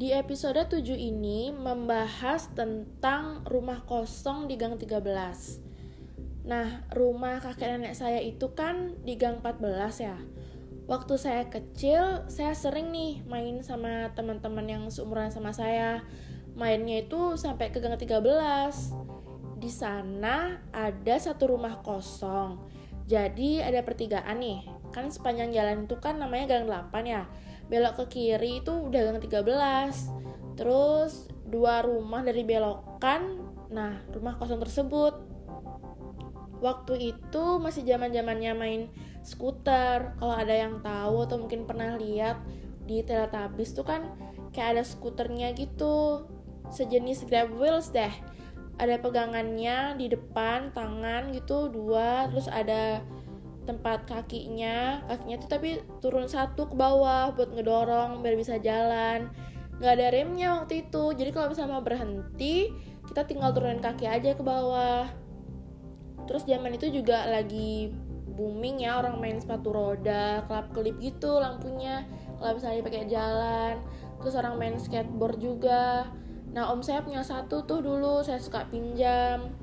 Di episode 7 ini membahas tentang rumah kosong di Gang 13. Nah, rumah kakek nenek saya itu kan di Gang 14 ya. Waktu saya kecil, saya sering nih main sama teman-teman yang seumuran sama saya. Mainnya itu sampai ke Gang 13. Di sana ada satu rumah kosong. Jadi ada pertigaan nih. Kan sepanjang jalan itu kan namanya Gang 8 ya belok ke kiri itu udah gang 13 terus dua rumah dari belokan nah rumah kosong tersebut. Waktu itu masih zaman zamannya main skuter. Kalau ada yang tahu atau mungkin pernah lihat di Teletubbies tuh kan kayak ada skuternya gitu. Sejenis grab wheels deh. Ada pegangannya di depan tangan gitu dua terus ada tempat kakinya kakinya tuh tapi turun satu ke bawah buat ngedorong biar bisa jalan. Nggak ada remnya waktu itu. Jadi kalau misalnya mau berhenti kita tinggal turunin kaki aja ke bawah. Terus zaman itu juga lagi booming ya orang main sepatu roda kelap kelip gitu lampunya. Kalau misalnya pakai jalan. Terus orang main skateboard juga. Nah om saya punya satu tuh dulu saya suka pinjam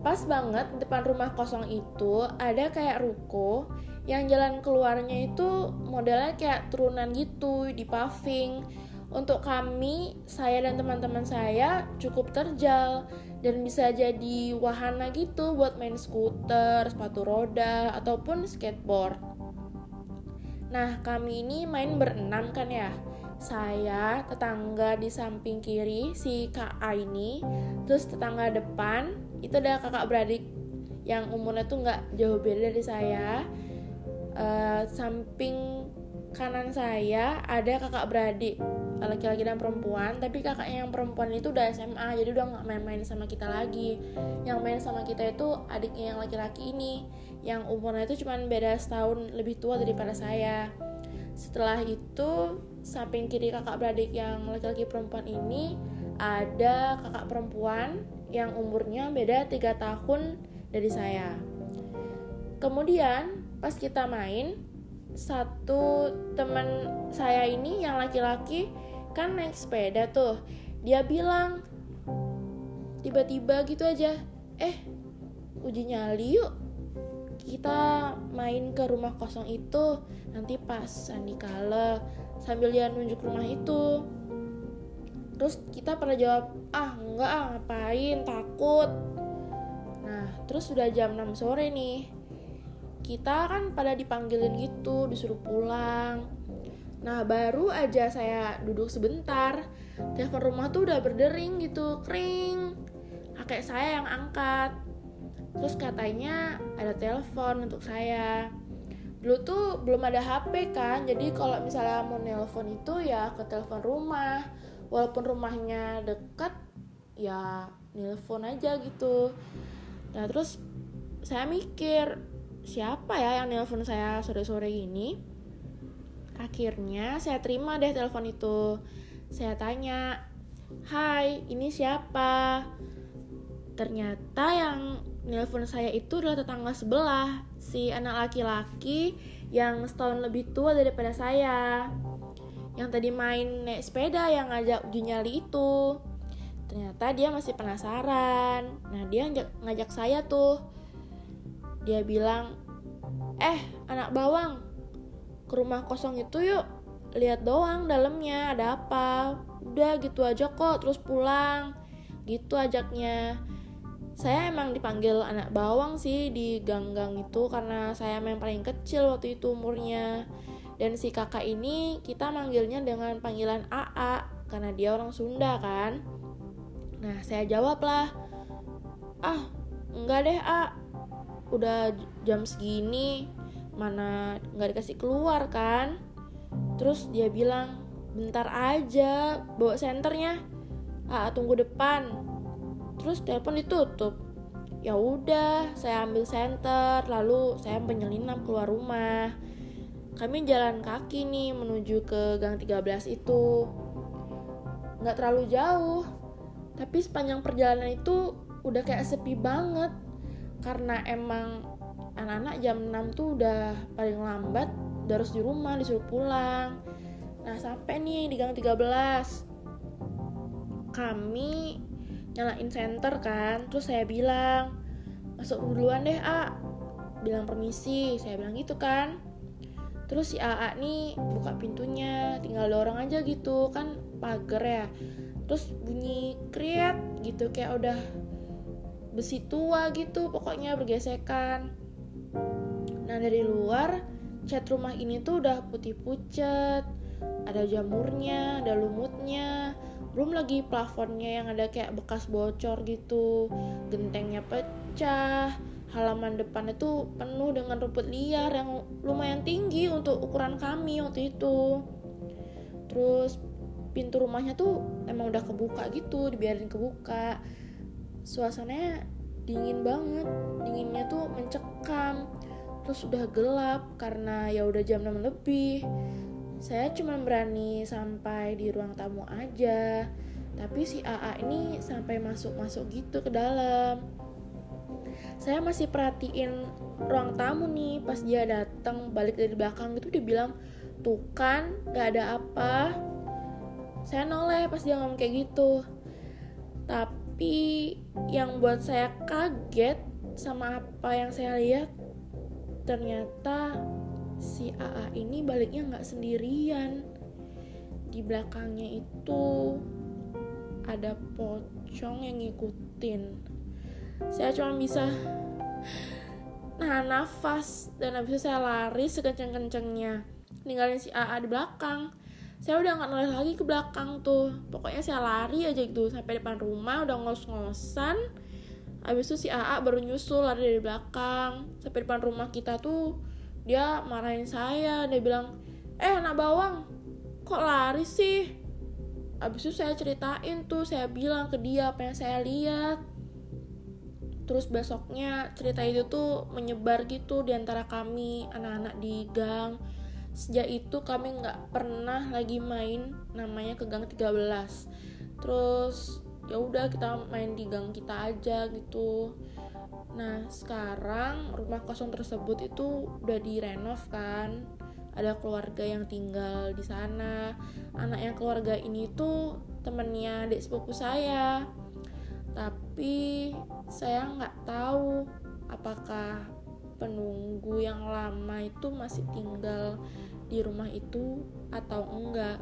Pas banget depan rumah kosong itu ada kayak ruko yang jalan keluarnya itu modelnya kayak turunan gitu di paving. Untuk kami, saya dan teman-teman saya cukup terjal dan bisa jadi wahana gitu buat main skuter, sepatu roda, ataupun skateboard. Nah, kami ini main berenam kan ya. Saya, tetangga di samping kiri, si Kak A ini, terus tetangga depan, itu ada kakak beradik yang umurnya tuh nggak jauh beda dari saya. Uh, samping kanan saya ada kakak beradik laki-laki dan perempuan. Tapi kakaknya yang perempuan itu udah SMA jadi udah nggak main-main sama kita lagi. Yang main sama kita itu adiknya yang laki-laki ini yang umurnya itu cuma beda setahun lebih tua daripada saya. Setelah itu samping kiri kakak beradik yang laki-laki perempuan ini ada kakak perempuan yang umurnya beda 3 tahun dari saya. Kemudian pas kita main, satu teman saya ini yang laki-laki kan naik sepeda tuh. Dia bilang tiba-tiba gitu aja, "Eh, uji nyali yuk." Kita main ke rumah kosong itu nanti pas Sandi kala sambil dia nunjuk rumah itu terus kita pernah jawab ah enggak ah ngapain? Takut. Nah terus sudah jam 6 sore nih. Kita kan pada dipanggilin gitu disuruh pulang. Nah baru aja saya duduk sebentar telepon rumah tuh udah berdering gitu kering kakek saya yang angkat. Terus katanya ada telepon untuk saya. Dulu tuh belum ada HP kan jadi kalau misalnya mau nelpon itu ya ke telepon rumah walaupun rumahnya dekat ya nelpon aja gitu. Nah terus saya mikir siapa ya yang nelpon saya sore-sore ini? Akhirnya saya terima deh telepon itu. Saya tanya hai ini siapa? Ternyata yang nelpon saya itu adalah tetangga sebelah si anak laki-laki yang setahun lebih tua daripada saya yang tadi main naik sepeda yang ngajak uji nyali itu. Ternyata dia masih penasaran. Nah dia ngajak, ngajak saya tuh. Dia bilang eh anak bawang ke rumah kosong itu yuk. Lihat doang dalamnya ada apa. Udah gitu aja kok terus pulang. Gitu ajaknya. Saya emang dipanggil anak bawang sih di gang-gang itu karena saya memang paling kecil waktu itu umurnya dan si kakak ini kita manggilnya dengan panggilan AA karena dia orang Sunda kan. Nah, saya jawab lah. Ah, enggak deh, A. Udah jam segini, mana nggak dikasih keluar kan? Terus dia bilang, bentar aja, bawa senternya. A, tunggu depan. Terus telepon ditutup. Ya udah, saya ambil senter, lalu saya menyelinap keluar rumah kami jalan kaki nih menuju ke gang 13 itu. Nggak terlalu jauh tapi sepanjang perjalanan itu udah kayak sepi banget. Karena emang anak-anak jam 6 tuh udah paling lambat udah harus di rumah disuruh pulang. Nah sampai nih di gang 13 kami nyalain center kan terus saya bilang masuk duluan deh A. Bilang permisi saya bilang gitu kan terus si AA nih buka pintunya tinggal dorong aja gitu kan pagar ya. Terus bunyi kriet gitu kayak udah besi tua gitu pokoknya bergesekan. Nah dari luar cat rumah ini tuh udah putih pucet ada jamurnya ada lumutnya belum lagi plafonnya yang ada kayak bekas bocor gitu gentengnya pecah halaman depan itu penuh dengan rumput liar yang lumayan tinggi untuk ukuran kami waktu itu. Terus pintu rumahnya tuh emang udah kebuka gitu dibiarin kebuka. Suasananya dingin banget dinginnya tuh mencekam. Terus udah gelap karena ya udah jam 6 lebih saya cuma berani sampai di ruang tamu aja. Tapi si AA ini sampai masuk-masuk gitu ke dalam. Saya masih perhatiin ruang tamu nih pas dia datang balik dari belakang gitu dia bilang tuh kan gak ada apa. Saya noleh pas dia ngomong kayak gitu. Tapi yang buat saya kaget sama apa yang saya lihat ternyata si AA ini baliknya nggak sendirian. Di belakangnya itu ada pocong yang ngikutin. Saya cuma bisa nahan nafas dan habis itu saya lari sekenceng-kencengnya. Ninggalin si AA di belakang. Saya udah nggak noleh lagi ke belakang tuh. Pokoknya saya lari aja gitu sampai depan rumah udah ngos-ngosan. Habis itu si AA baru nyusul lari dari belakang. Sampai depan rumah kita tuh dia marahin saya dia bilang eh anak bawang kok lari sih? Abis itu saya ceritain tuh saya bilang ke dia apa yang saya lihat. Terus besoknya cerita itu tuh menyebar gitu di antara kami anak-anak di gang. Sejak itu kami nggak pernah lagi main namanya ke gang 13 terus ya udah kita main di gang kita aja gitu Nah, sekarang rumah kosong tersebut itu udah direnov kan. Ada keluarga yang tinggal di sana. Anak yang keluarga ini tuh temennya adik sepupu saya. Tapi saya nggak tahu apakah penunggu yang lama itu masih tinggal di rumah itu atau enggak.